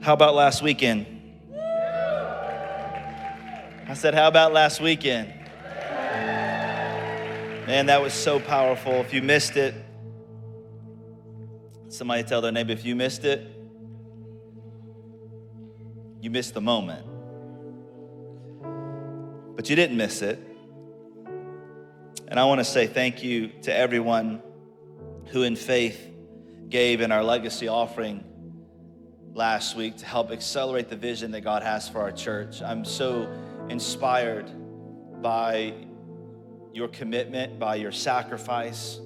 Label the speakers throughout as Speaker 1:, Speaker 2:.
Speaker 1: How about last weekend? I said, How about last weekend? Man, that was so powerful. If you missed it, somebody tell their neighbor, if you missed it, you missed the moment. But you didn't miss it. And I want to say thank you to everyone who, in faith, gave in our legacy offering last week to help accelerate the vision that God has for our church. I'm so inspired by your commitment, by your sacrifice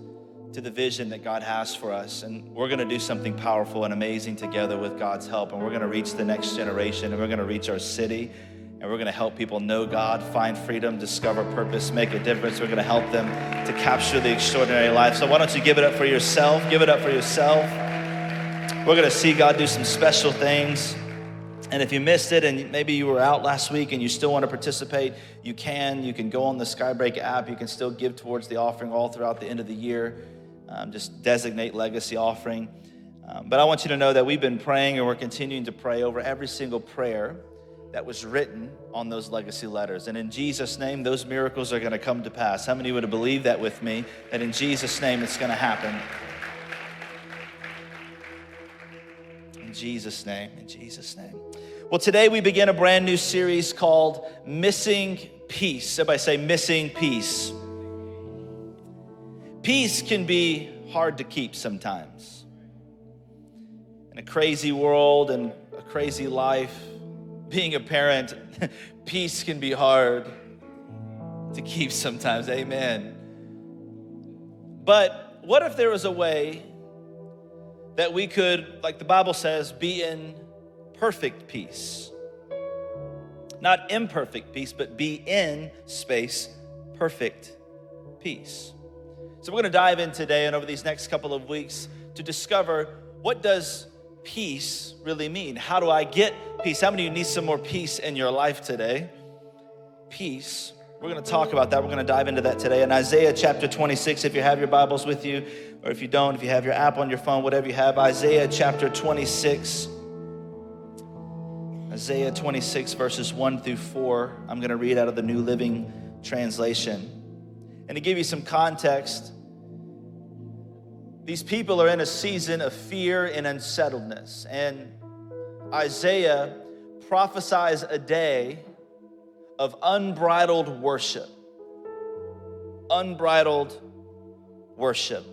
Speaker 1: to the vision that God has for us. And we're going to do something powerful and amazing together with God's help. And we're going to reach the next generation and we're going to reach our city. And we're going to help people know God, find freedom, discover purpose, make a difference. We're going to help them to capture the extraordinary life. So why don't you give it up for yourself? Give it up for yourself. We're going to see God do some special things. And if you missed it and maybe you were out last week and you still want to participate, you can. You can go on the Skybreak app. You can still give towards the offering all throughout the end of the year. Um, just designate legacy offering. Um, but I want you to know that we've been praying and we're continuing to pray over every single prayer that was written on those legacy letters. And in Jesus' name, those miracles are going to come to pass. How many would have believed that with me? That in Jesus' name, it's going to happen. Jesus' name, in Jesus' name. Well, today we begin a brand new series called Missing Peace. Everybody say, Missing Peace. Peace can be hard to keep sometimes. In a crazy world and a crazy life, being a parent, peace can be hard to keep sometimes. Amen. But what if there was a way that we could, like the Bible says, be in perfect peace. Not imperfect peace, but be in space, perfect peace. So we're going to dive in today and over these next couple of weeks to discover what does peace really mean? How do I get peace? How many of you need some more peace in your life today? Peace. We're going to talk about that. We're going to dive into that today. In Isaiah chapter 26, if you have your Bibles with you, or if you don't, if you have your app on your phone, whatever you have, Isaiah chapter 26. Isaiah 26, verses 1 through 4. I'm going to read out of the New Living Translation. And to give you some context, these people are in a season of fear and unsettledness. And Isaiah prophesies a day of unbridled worship. Unbridled worship.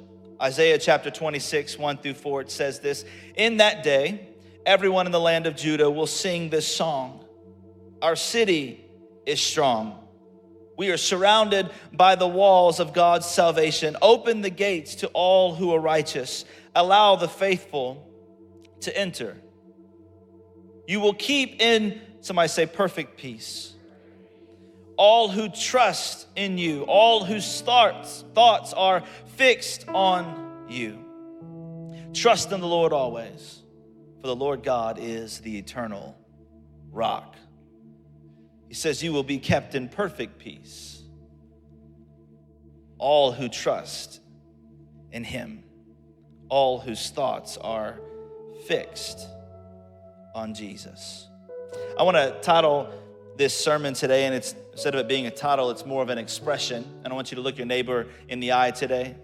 Speaker 1: Isaiah chapter 26, 1 through 4, it says this In that day, everyone in the land of Judah will sing this song Our city is strong. We are surrounded by the walls of God's salvation. Open the gates to all who are righteous. Allow the faithful to enter. You will keep in, somebody say, perfect peace all who trust in you, all whose thoughts, thoughts are fixed on you. Trust in the Lord always, for the Lord God is the eternal rock. He says, You will be kept in perfect peace. All who trust in Him, all whose thoughts are fixed on Jesus. I want to title this sermon today, and it's instead of it being a title, it's more of an expression. And I want you to look your neighbor in the eye today.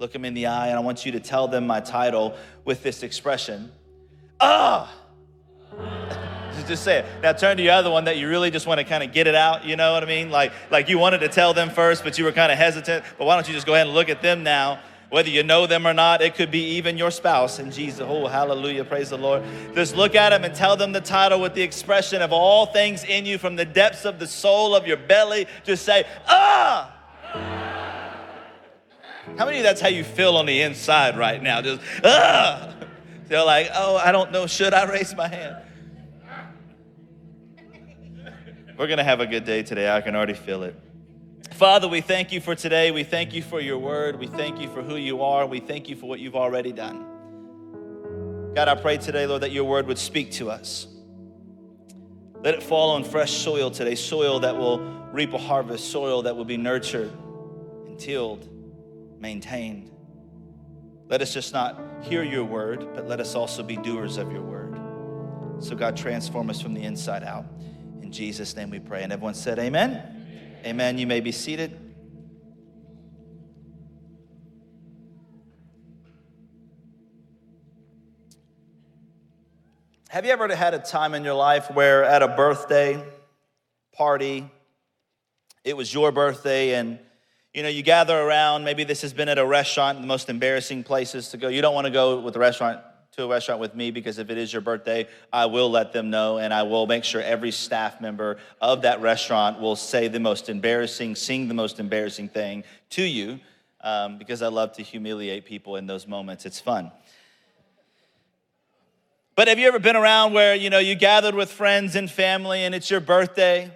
Speaker 1: Look him in the eye, and I want you to tell them my title with this expression. Ah! just say it. Now turn to your other one that you really just want to kind of get it out, you know what I mean? Like, like you wanted to tell them first, but you were kind of hesitant. But why don't you just go ahead and look at them now whether you know them or not, it could be even your spouse. And Jesus, oh, hallelujah, praise the Lord. Just look at them and tell them the title with the expression of all things in you from the depths of the soul of your belly. Just say, ah! How many of that's how you feel on the inside right now? Just, ah! They're like, oh, I don't know, should I raise my hand? We're going to have a good day today. I can already feel it. Father, we thank you for today. We thank you for your word. We thank you for who you are. We thank you for what you've already done. God, I pray today, Lord, that your word would speak to us. Let it fall on fresh soil today, soil that will reap a harvest, soil that will be nurtured and tilled, maintained. Let us just not hear your word, but let us also be doers of your word. So, God, transform us from the inside out. In Jesus' name we pray. And everyone said, Amen. Amen. You may be seated. Have you ever had a time in your life where at a birthday party, it was your birthday and you know, you gather around, maybe this has been at a restaurant, the most embarrassing places to go. You don't want to go with the restaurant to a restaurant with me because if it is your birthday, I will let them know and I will make sure every staff member of that restaurant will say the most embarrassing, sing the most embarrassing thing to you um, because I love to humiliate people in those moments. It's fun. But have you ever been around where, you know, you gathered with friends and family and it's your birthday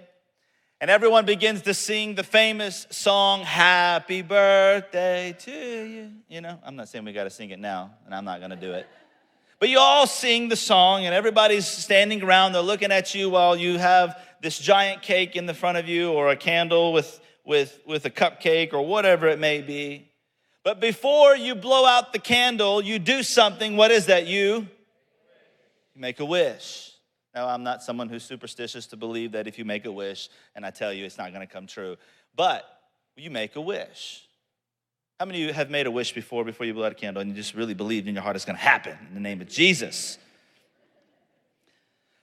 Speaker 1: and everyone begins to sing the famous song, Happy Birthday to you. You know, I'm not saying we got to sing it now, and I'm not going to do it. But you all sing the song, and everybody's standing around. They're looking at you while you have this giant cake in the front of you, or a candle with, with, with a cupcake, or whatever it may be. But before you blow out the candle, you do something. What is that? You make a wish. Now, I'm not someone who's superstitious to believe that if you make a wish and I tell you it's not going to come true, but you make a wish. How many of you have made a wish before, before you blow out a candle, and you just really believed in your heart it's going to happen in the name of Jesus?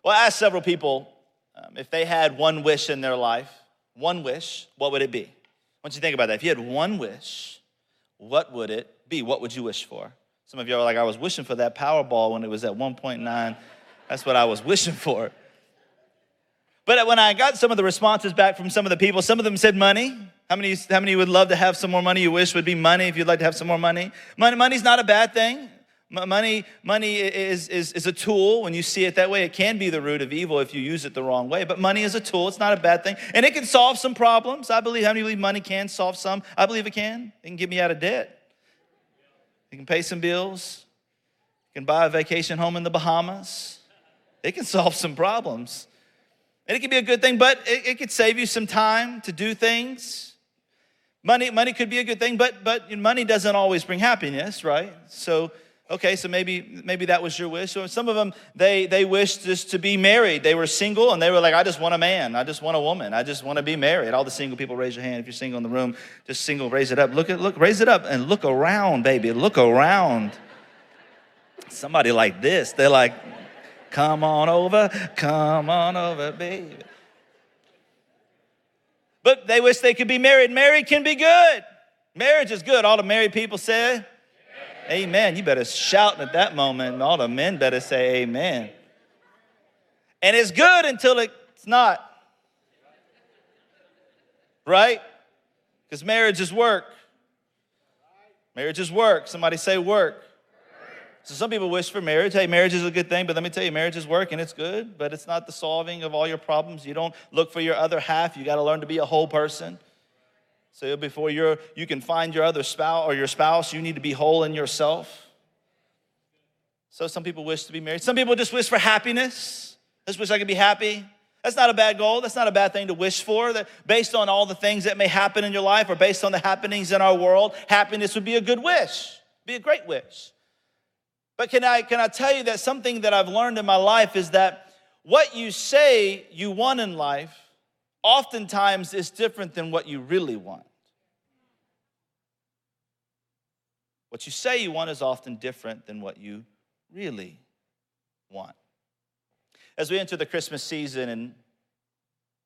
Speaker 1: Well, I asked several people um, if they had one wish in their life, one wish, what would it be? I want you to think about that. If you had one wish, what would it be? What would you wish for? Some of y'all are like, I was wishing for that Powerball when it was at 1.9. That's what I was wishing for. But when I got some of the responses back from some of the people, some of them said money. How many, how many would love to have some more money? You wish would be money if you'd like to have some more money. Money money's not a bad thing. Money, money is, is, is a tool. When you see it that way, it can be the root of evil if you use it the wrong way. But money is a tool. It's not a bad thing. And it can solve some problems. I believe, how many believe money can solve some? I believe it can. It can get me out of debt. It can pay some bills. It can buy a vacation home in the Bahamas. It can solve some problems. And it can be a good thing, but it, it could save you some time to do things. Money, money could be a good thing, but but money doesn't always bring happiness, right? So okay, so maybe maybe that was your wish. Or some of them they they wished just to be married. They were single and they were like, I just want a man. I just want a woman. I just want to be married. All the single people, raise your hand. If you're single in the room, just single, raise it up. Look at look, raise it up and look around, baby. Look around. Somebody like this, they're like, come on over, come on over, baby. But they wish they could be married. Married can be good. Marriage is good. All the married people say, Amen. amen. You better shout at that moment. All the men better say amen. And it's good until it's not. Right? Because marriage is work. Marriage is work. Somebody say work. So some people wish for marriage. Hey, marriage is a good thing, but let me tell you, marriage is work and it's good, but it's not the solving of all your problems. You don't look for your other half. You got to learn to be a whole person. So before you're, you can find your other spouse or your spouse, you need to be whole in yourself. So some people wish to be married. Some people just wish for happiness. Just wish I could be happy. That's not a bad goal. That's not a bad thing to wish for. That based on all the things that may happen in your life or based on the happenings in our world, happiness would be a good wish. Be a great wish. But can I, can I tell you that something that I've learned in my life is that what you say you want in life oftentimes is different than what you really want. What you say you want is often different than what you really want. As we enter the Christmas season and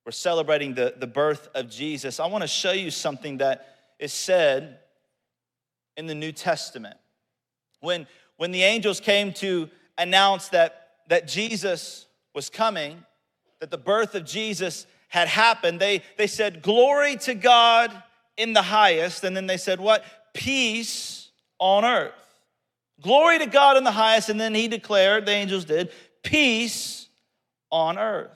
Speaker 1: we're celebrating the, the birth of Jesus, I want to show you something that is said in the New Testament. When, when the angels came to announce that, that Jesus was coming, that the birth of Jesus had happened, they, they said, Glory to God in the highest. And then they said, What? Peace on earth. Glory to God in the highest. And then he declared, the angels did, peace on earth.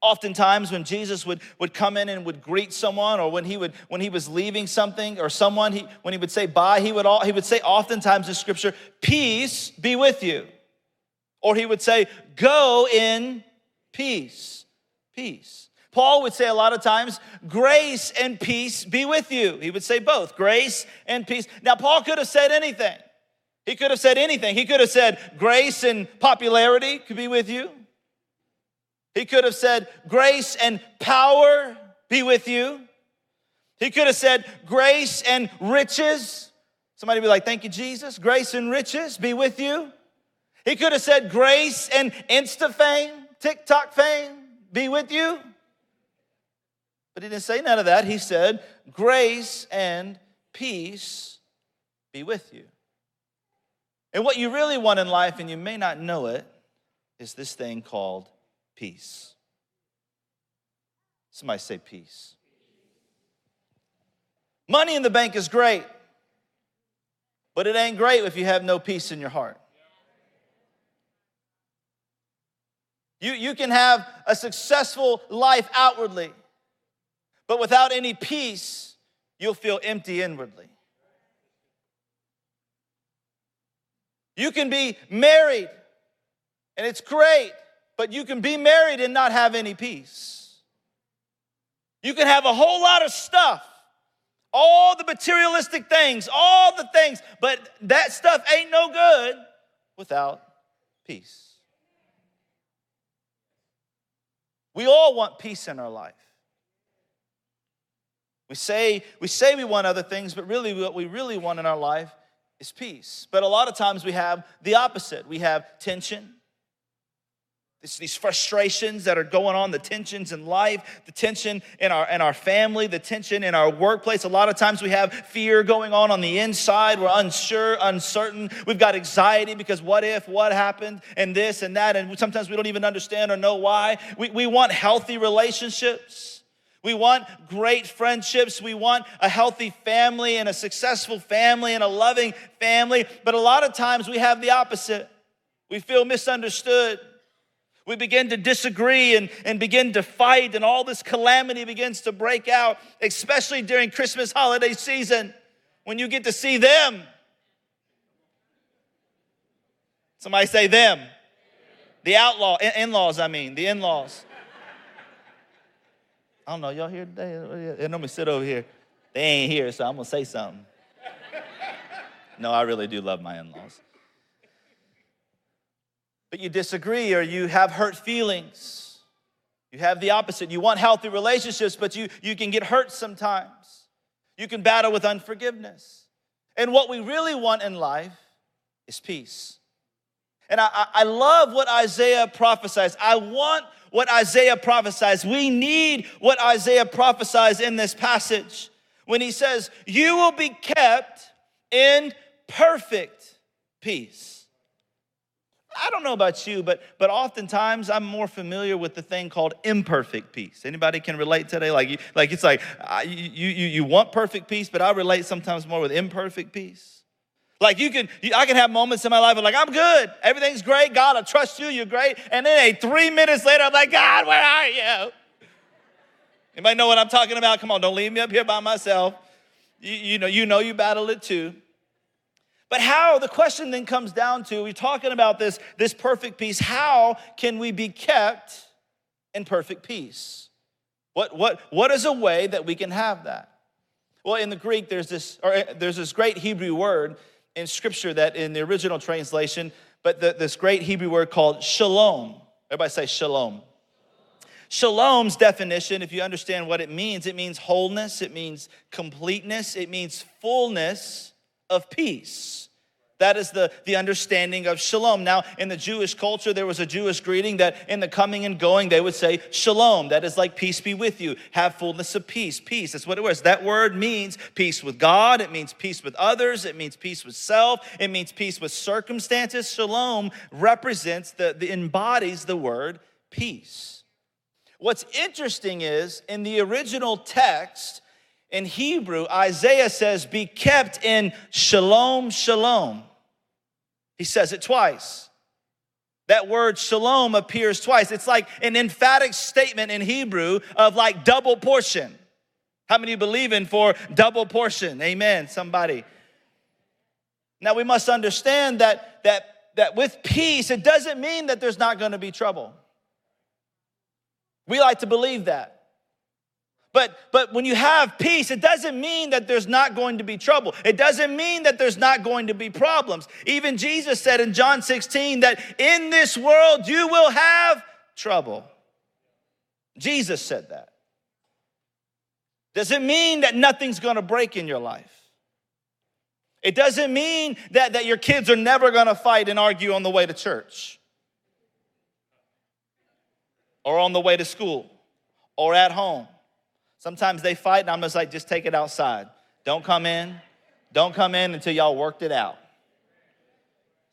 Speaker 1: Oftentimes, when Jesus would, would come in and would greet someone, or when he would when he was leaving something or someone, he, when he would say bye, he would all, he would say oftentimes in Scripture, "Peace be with you," or he would say, "Go in peace, peace." Paul would say a lot of times, "Grace and peace be with you." He would say both, grace and peace. Now, Paul could have said anything. He could have said anything. He could have said, "Grace and popularity could be with you." He could have said, Grace and power be with you. He could have said, Grace and riches. Somebody be like, Thank you, Jesus. Grace and riches be with you. He could have said, Grace and Insta fame, TikTok fame be with you. But he didn't say none of that. He said, Grace and peace be with you. And what you really want in life, and you may not know it, is this thing called peace. Somebody say peace. Money in the bank is great, but it ain't great if you have no peace in your heart. You, you can have a successful life outwardly, but without any peace, you'll feel empty inwardly. You can be married, and it's great, but you can be married and not have any peace. You can have a whole lot of stuff, all the materialistic things, all the things, but that stuff ain't no good without peace. We all want peace in our life. We say, we say we want other things, but really what we really want in our life is peace. But a lot of times we have the opposite. We have tension, it's these frustrations that are going on, the tensions in life, the tension in our, in our family, the tension in our workplace. A lot of times we have fear going on on the inside. We're unsure, uncertain. We've got anxiety because what if, what happened, and this and that. And sometimes we don't even understand or know why. We, we want healthy relationships. We want great friendships. We want a healthy family and a successful family and a loving family. But a lot of times we have the opposite. We feel misunderstood. We begin to disagree and, and begin to fight, and all this calamity begins to break out, especially during Christmas holiday season when you get to see them. Somebody say them. The outlaw, in laws, I mean, the in laws. I don't know, y'all here today? They normally sit over here. They ain't here, so I'm gonna say something. No, I really do love my in laws but you disagree or you have hurt feelings. You have the opposite. You want healthy relationships, but you, you can get hurt sometimes. You can battle with unforgiveness. And what we really want in life is peace. And I, I love what Isaiah prophesies. I want what Isaiah prophesies. We need what Isaiah prophesies in this passage when he says, You will be kept in perfect peace. I don't know about you, but but oftentimes I'm more familiar with the thing called imperfect peace. Anybody can relate today? Like you, like it's like uh, you you you want perfect peace, but I relate sometimes more with imperfect peace. Like you can, you, I can have moments in my life like I'm good, everything's great. God, I trust you, you're great. And then hey, three minutes later, I'm like, God, where are you? Anybody know what I'm talking about? Come on, don't leave me up here by myself. You, you know, you know, you battle it too. But how, the question then comes down to, we're talking about this, this perfect peace. How can we be kept in perfect peace? What, what, what is a way that we can have that? Well, in the Greek, there's this, or eh, there's this great Hebrew word in scripture that in the original translation, but the, this great Hebrew word called shalom. Everybody say shalom. Shalom's definition, if you understand what it means, it means wholeness, it means completeness, it means fullness of peace. That is the, the understanding of shalom. Now, in the Jewish culture, there was a Jewish greeting that in the coming and going, they would say shalom. That is like peace be with you. Have fullness of peace. Peace. That's what it was. That word means peace with God. It means peace with others. It means peace with self. It means peace with circumstances. Shalom represents the, the embodies the word peace. What's interesting is in the original text, in Hebrew, Isaiah says, be kept in shalom, shalom. He says it twice. That word shalom appears twice. It's like an emphatic statement in Hebrew of like double portion. How many believe in for double portion? Amen, somebody. Now we must understand that, that, that with peace, it doesn't mean that there's not going to be trouble. We like to believe that. But, but when you have peace, it doesn't mean that there's not going to be trouble. It doesn't mean that there's not going to be problems. Even Jesus said in John 16 that in this world you will have trouble. Jesus said that. Does it mean that nothing's gonna break in your life? It doesn't mean that, that your kids are never gonna fight and argue on the way to church or on the way to school or at home. Sometimes they fight, and I'm just like, just take it outside. Don't come in. Don't come in until y'all worked it out.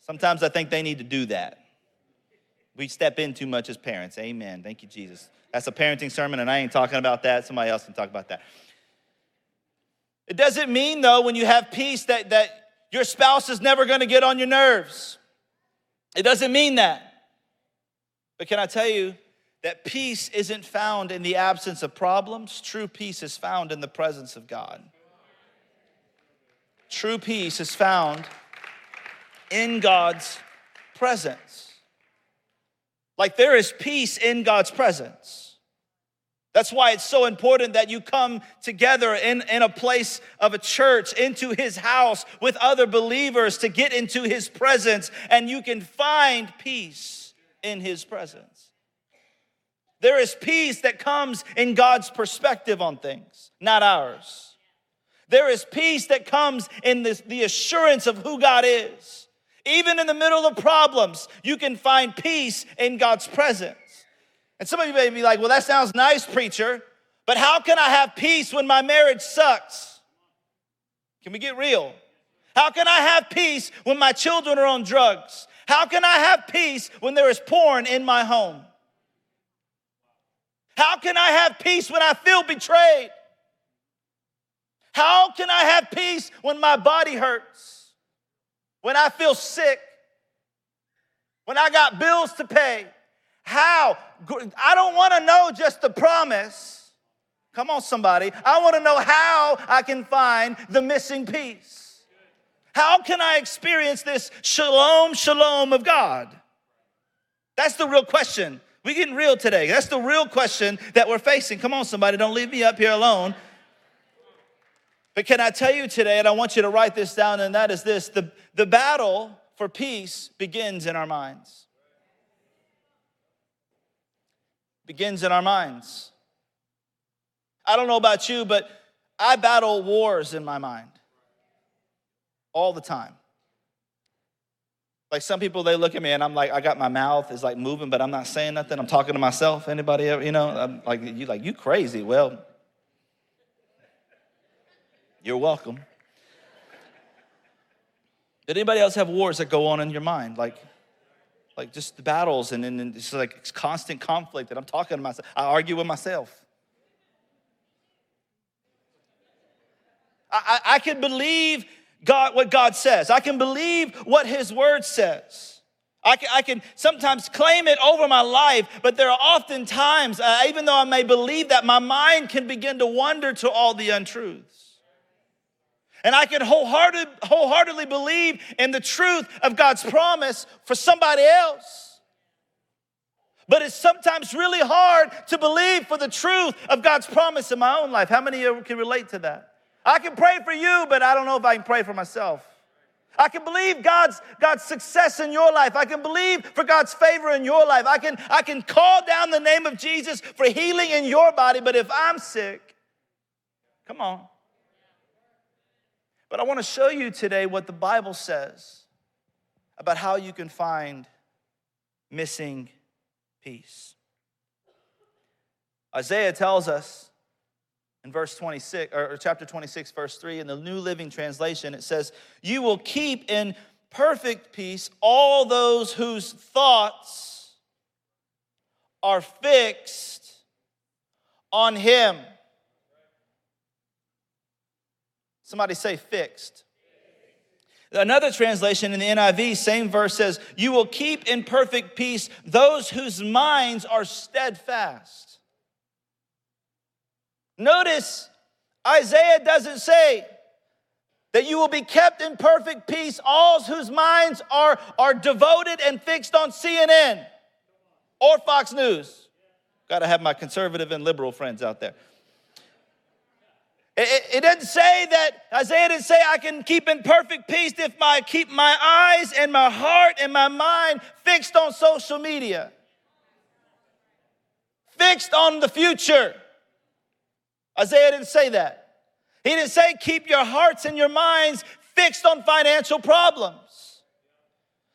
Speaker 1: Sometimes I think they need to do that. We step in too much as parents. Amen. Thank you, Jesus. That's a parenting sermon, and I ain't talking about that. Somebody else can talk about that. It doesn't mean, though, when you have peace, that, that your spouse is never going to get on your nerves. It doesn't mean that. But can I tell you that peace isn't found in the absence of problems? True peace is found in the presence of God. True peace is found in God's presence. Like there is peace in God's presence. That's why it's so important that you come together in, in a place of a church, into his house with other believers to get into his presence, and you can find peace in his presence. There is peace that comes in God's perspective on things, not ours. There is peace that comes in this, the assurance of who God is. Even in the middle of problems, you can find peace in God's presence. And some of you may be like, well, that sounds nice, preacher, but how can I have peace when my marriage sucks? Can we get real? How can I have peace when my children are on drugs? How can I have peace when there is porn in my home? How can I have peace when I feel betrayed? How can I have peace when my body hurts? When I feel sick? When I got bills to pay? How? I don't want to know just the promise. Come on, somebody. I want to know how I can find the missing piece. How can I experience this shalom, shalom of God? That's the real question. We're getting real today. That's the real question that we're facing. Come on, somebody. Don't leave me up here alone. But can I tell you today, and I want you to write this down, and that is this the, the battle for peace begins in our minds begins in our minds. I don't know about you, but I battle wars in my mind all the time. Like some people, they look at me and I'm like, I got my mouth is like moving, but I'm not saying nothing. I'm talking to myself. Anybody ever, you know, I'm like you like you crazy. Well, you're welcome. Did anybody else have wars that go on in your mind? Like like just the battles and then it's like constant conflict that I'm talking to myself. I argue with myself. I, I, I can believe God what God says. I can believe what His Word says. I can, I can sometimes claim it over my life, but there are often times, uh, even though I may believe that, my mind can begin to wander to all the untruths. And I can wholehearted, wholeheartedly believe in the truth of God's promise for somebody else. But it's sometimes really hard to believe for the truth of God's promise in my own life. How many of you can relate to that? I can pray for you, but I don't know if I can pray for myself. I can believe God's, God's success in your life. I can believe for God's favor in your life. I can, I can call down the name of Jesus for healing in your body, but if I'm sick, come on. But I want to show you today what the Bible says about how you can find missing peace. Isaiah tells us in verse 26 or chapter 26 verse 3 in the New Living Translation it says, "You will keep in perfect peace all those whose thoughts are fixed on him." Somebody say fixed. Another translation in the NIV, same verse says, You will keep in perfect peace those whose minds are steadfast. Notice Isaiah doesn't say that you will be kept in perfect peace, all whose minds are, are devoted and fixed on CNN or Fox News. Got to have my conservative and liberal friends out there. It, it, doesn't say that, Isaiah didn't say I can keep in perfect peace if I keep my eyes and my heart and my mind fixed on social media. fixed on the future. Isaiah didn't say that. He didn't say keep your hearts and your minds fixed on financial problems.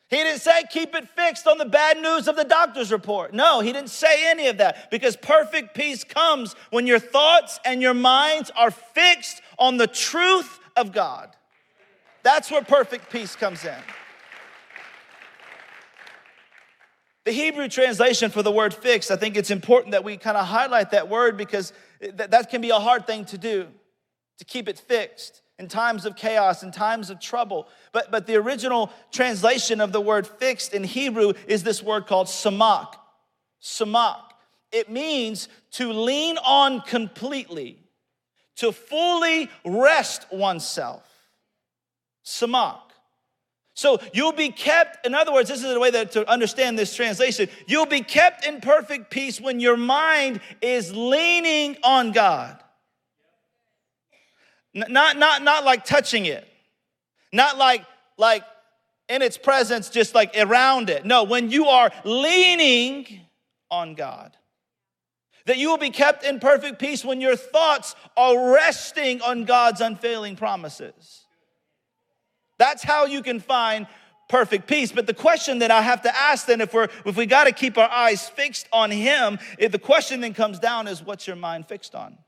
Speaker 1: He didn't say keep it fixed on the bad news of the doctor's report. No, he didn't say any of that because perfect peace comes when your thoughts and your minds are fixed on the truth of God. That's where perfect peace comes in. The Hebrew translation for the word fixed, I think it's important that we kind of highlight that word because that can be a hard thing to do, to keep it fixed in times of chaos, in times of trouble. But, but the original translation of the word fixed in Hebrew is this word called samak. Samak. It means to lean on completely, to fully rest oneself. Samak. So you'll be kept, in other words, this is the way that to understand this translation. You'll be kept in perfect peace when your mind is leaning on God. Not, not, not like touching it. Not like, like in its presence, just like around it. No, when you are leaning on God. That you will be kept in perfect peace when your thoughts are resting on God's unfailing promises. That's how you can find perfect peace. But the question that I have to ask then, if we're if we got to keep our eyes fixed on Him, if the question then comes down is, what's your mind fixed on?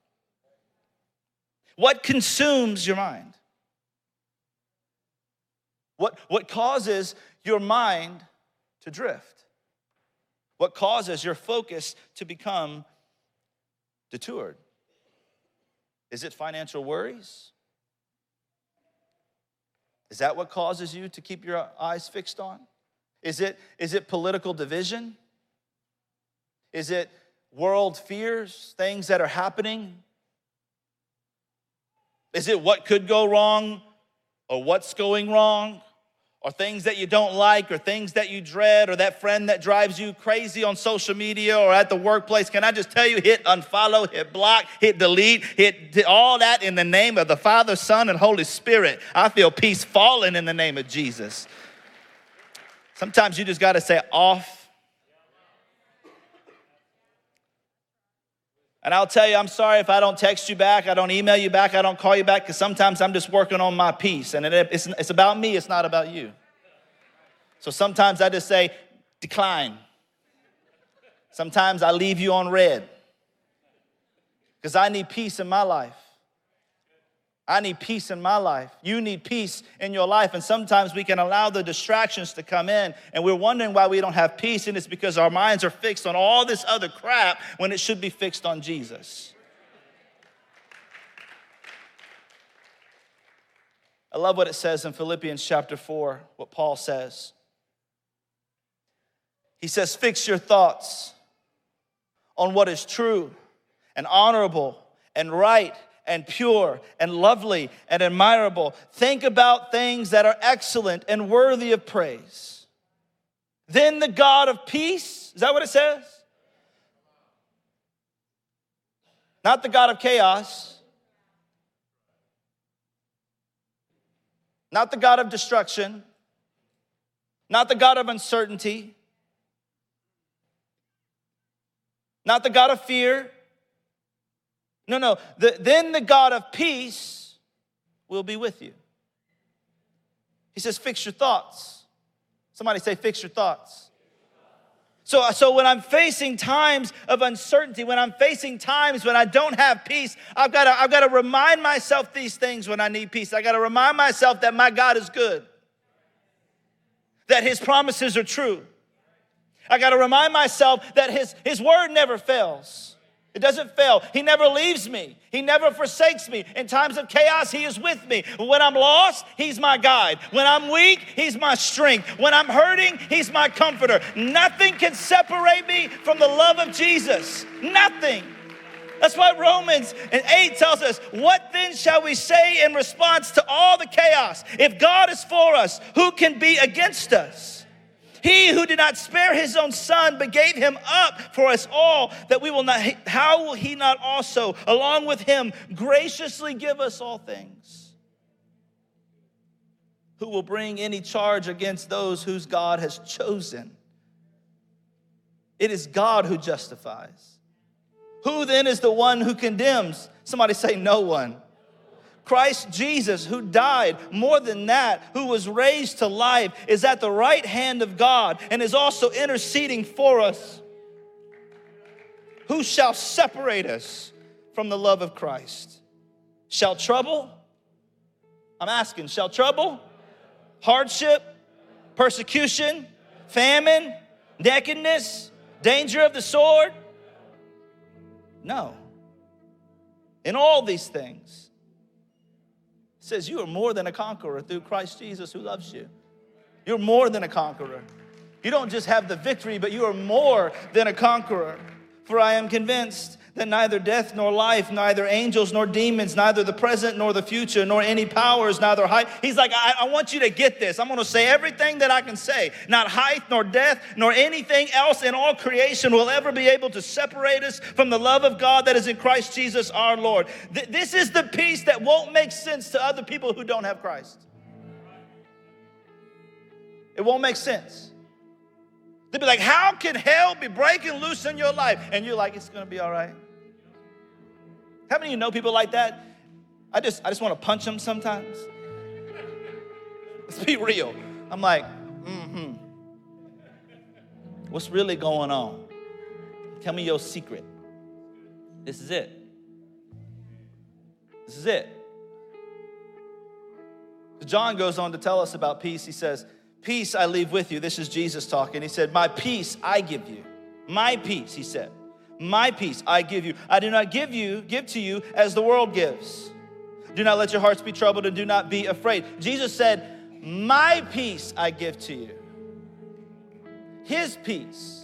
Speaker 1: What consumes your mind? What, what causes your mind to drift? What causes your focus to become detoured? Is it financial worries? Is that what causes you to keep your eyes fixed on? Is it, is it political division? Is it world fears, things that are happening is it what could go wrong or what's going wrong? Or things that you don't like, or things that you dread, or that friend that drives you crazy on social media or at the workplace. Can I just tell you, hit unfollow, hit block, hit delete, hit all that in the name of the Father, Son, and Holy Spirit. I feel peace falling in the name of Jesus. Sometimes you just got to say off And I'll tell you, I'm sorry if I don't text you back, I don't email you back, I don't call you back, because sometimes I'm just working on my peace. And it's, it's about me, it's not about you. So sometimes I just say, decline. Sometimes I leave you on read, because I need peace in my life. I need peace in my life. You need peace in your life. And sometimes we can allow the distractions to come in and we're wondering why we don't have peace. And it's because our minds are fixed on all this other crap when it should be fixed on Jesus. I love what it says in Philippians chapter 4, what Paul says. He says, Fix your thoughts on what is true and honorable and right and pure and lovely and admirable. Think about things that are excellent and worthy of praise. Then the God of peace, is that what it says? Not the God of chaos, not the God of destruction, not the God of uncertainty, not the God of fear no, no. The, then the God of peace will be with you. He says, fix your thoughts. Somebody say, fix your thoughts. So, so when I'm facing times of uncertainty, when I'm facing times when I don't have peace, I've got to, I've got to remind myself these things when I need peace. I got to remind myself that my God is good, that his promises are true. I got to remind myself that his, his word never fails. It doesn't fail. He never leaves me. He never forsakes me. In times of chaos, He is with me. When I'm lost, He's my guide. When I'm weak, He's my strength. When I'm hurting, He's my comforter. Nothing can separate me from the love of Jesus. Nothing. That's why Romans 8 tells us, What then shall we say in response to all the chaos? If God is for us, who can be against us? He who did not spare his own son, but gave him up for us all, that we will not, how will he not also, along with him, graciously give us all things? Who will bring any charge against those whose God has chosen? It is God who justifies. Who then is the one who condemns? Somebody say, No one. Christ Jesus, who died, more than that, who was raised to life, is at the right hand of God and is also interceding for us. Who shall separate us from the love of Christ? Shall trouble? I'm asking, shall trouble? Hardship? Persecution? Famine? Nakedness? Danger of the sword? No. In all these things, says you are more than a conqueror through Christ Jesus who loves you. You're more than a conqueror. You don't just have the victory, but you are more than a conqueror. For I am convinced that neither death nor life, neither angels nor demons, neither the present nor the future, nor any powers, neither height. He's like, I, I want you to get this. I'm going to say everything that I can say. Not height, nor death, nor anything else in all creation will ever be able to separate us from the love of God that is in Christ Jesus our Lord. Th- this is the peace that won't make sense to other people who don't have Christ. It won't make sense. They'd be like, How can hell be breaking loose in your life? And you're like, It's gonna be all right. How many of you know people like that? I just, I just want to punch them sometimes. Let's be real. I'm like, mm-hmm. What's really going on? Tell me your secret. This is it. This is it. John goes on to tell us about peace. He says, Peace I leave with you. This is Jesus talking. He said, My peace I give you. My peace, he said. My peace I give you. I do not give you, give to you as the world gives. Do not let your hearts be troubled and do not be afraid. Jesus said, My peace I give to you. His peace.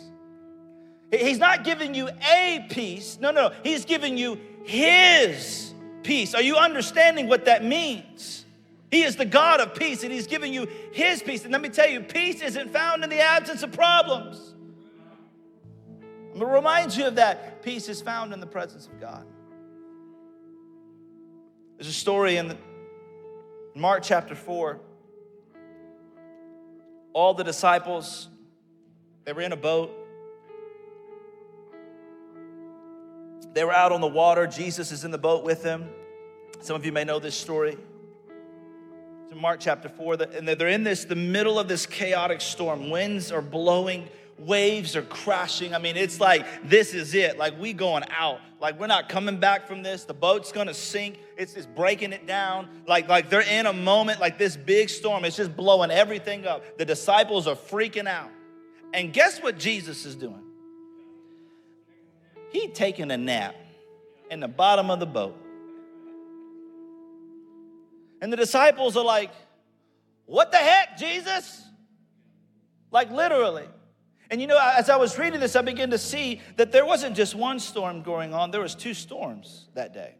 Speaker 1: He's not giving you a peace. No, no, no. He's giving you His peace. Are you understanding what that means? He is the God of peace and He's giving you His peace. And let me tell you, peace isn't found in the absence of problems. I'm you of that. Peace is found in the presence of God. There's a story in, the, in Mark chapter 4. All the disciples, they were in a boat. They were out on the water. Jesus is in the boat with them. Some of you may know this story. It's in Mark chapter 4. And they're in this, the middle of this chaotic storm. Winds are blowing waves are crashing. I mean, it's like this is it. Like we going out. Like we're not coming back from this. The boat's gonna sink. It's just breaking it down. Like like they're in a moment like this big storm. It's just blowing everything up. The disciples are freaking out. And guess what Jesus is doing? He taking a nap in the bottom of the boat. And the disciples are like, "What the heck, Jesus?" Like literally. And you know, as I was reading this, I began to see that there wasn't just one storm going on, there was two storms that day.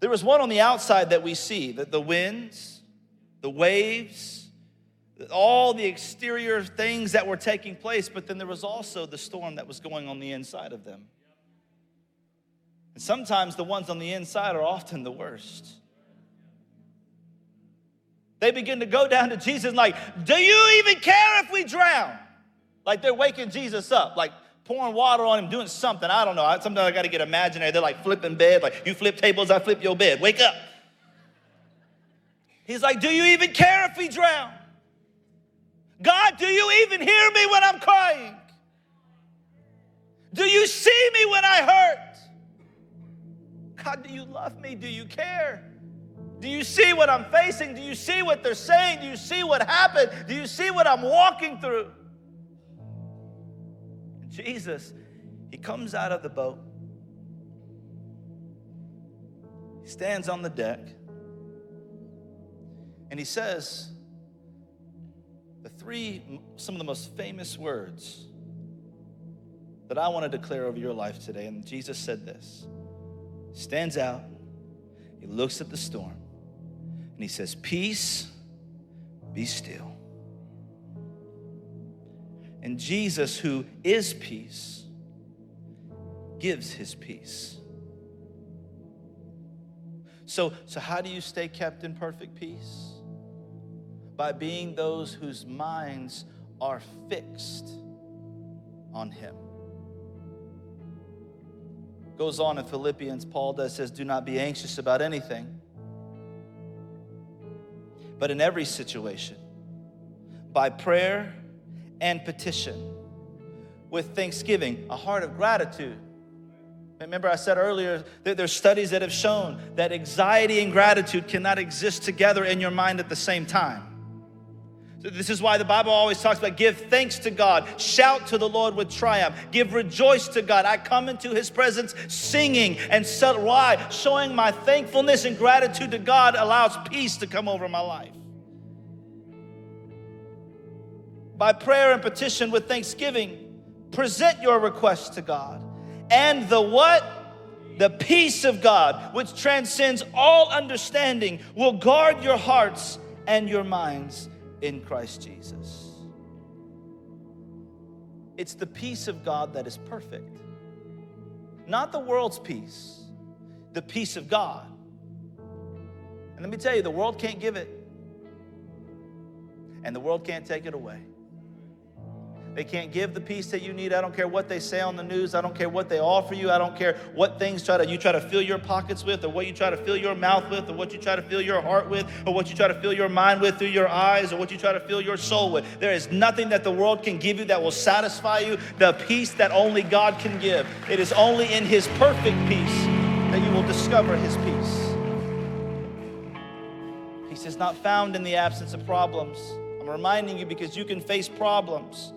Speaker 1: There was one on the outside that we see, that the winds, the waves, all the exterior things that were taking place, but then there was also the storm that was going on the inside of them. And sometimes the ones on the inside are often the worst. They begin to go down to Jesus like, Do you even care if we drown? Like they're waking Jesus up, like pouring water on him, doing something. I don't know. Sometimes I got to get imaginary. They're like flipping bed, like you flip tables, I flip your bed. Wake up. He's like, Do you even care if we drown? God, do you even hear me when I'm crying? Do you see me when I hurt? God, do you love me? Do you care? Do you see what I'm facing? Do you see what they're saying? Do you see what happened? Do you see what I'm walking through? Jesus, he comes out of the boat. He stands on the deck. And he says the three, some of the most famous words that I want to declare over your life today. And Jesus said this stands out, he looks at the storm, and he says, Peace, be still. And Jesus, who is peace, gives his peace. So, so how do you stay kept in perfect peace? By being those whose minds are fixed on him. Goes on in Philippians, Paul does says, Do not be anxious about anything, but in every situation, by prayer and petition, with thanksgiving, a heart of gratitude. Remember, I said earlier that there's studies that have shown that anxiety and gratitude cannot exist together in your mind at the same time. This is why the Bible always talks about give thanks to God, shout to the Lord with triumph, give rejoice to God. I come into his presence singing and so, why? Showing my thankfulness and gratitude to God allows peace to come over my life. By prayer and petition with thanksgiving, present your requests to God. And the what? The peace of God, which transcends all understanding, will guard your hearts and your minds in Christ Jesus. It's the peace of God that is perfect, not the world's peace, the peace of God. And let me tell you, the world can't give it, and the world can't take it away. They can't give the peace that you need. I don't care what they say on the news. I don't care what they offer you. I don't care what things try to you try to fill your pockets with, or what you try to fill your mouth with, or what you try to fill your heart with, or what you try to fill your mind with through your eyes, or what you try to fill your soul with. There is nothing that the world can give you that will satisfy you. The peace that only God can give. It is only in His perfect peace that you will discover His peace. Peace is not found in the absence of problems. I'm reminding you because you can face problems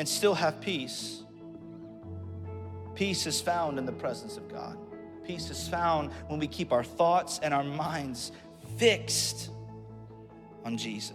Speaker 1: and still have peace. Peace is found in the presence of God. Peace is found when we keep our thoughts and our minds fixed on Jesus.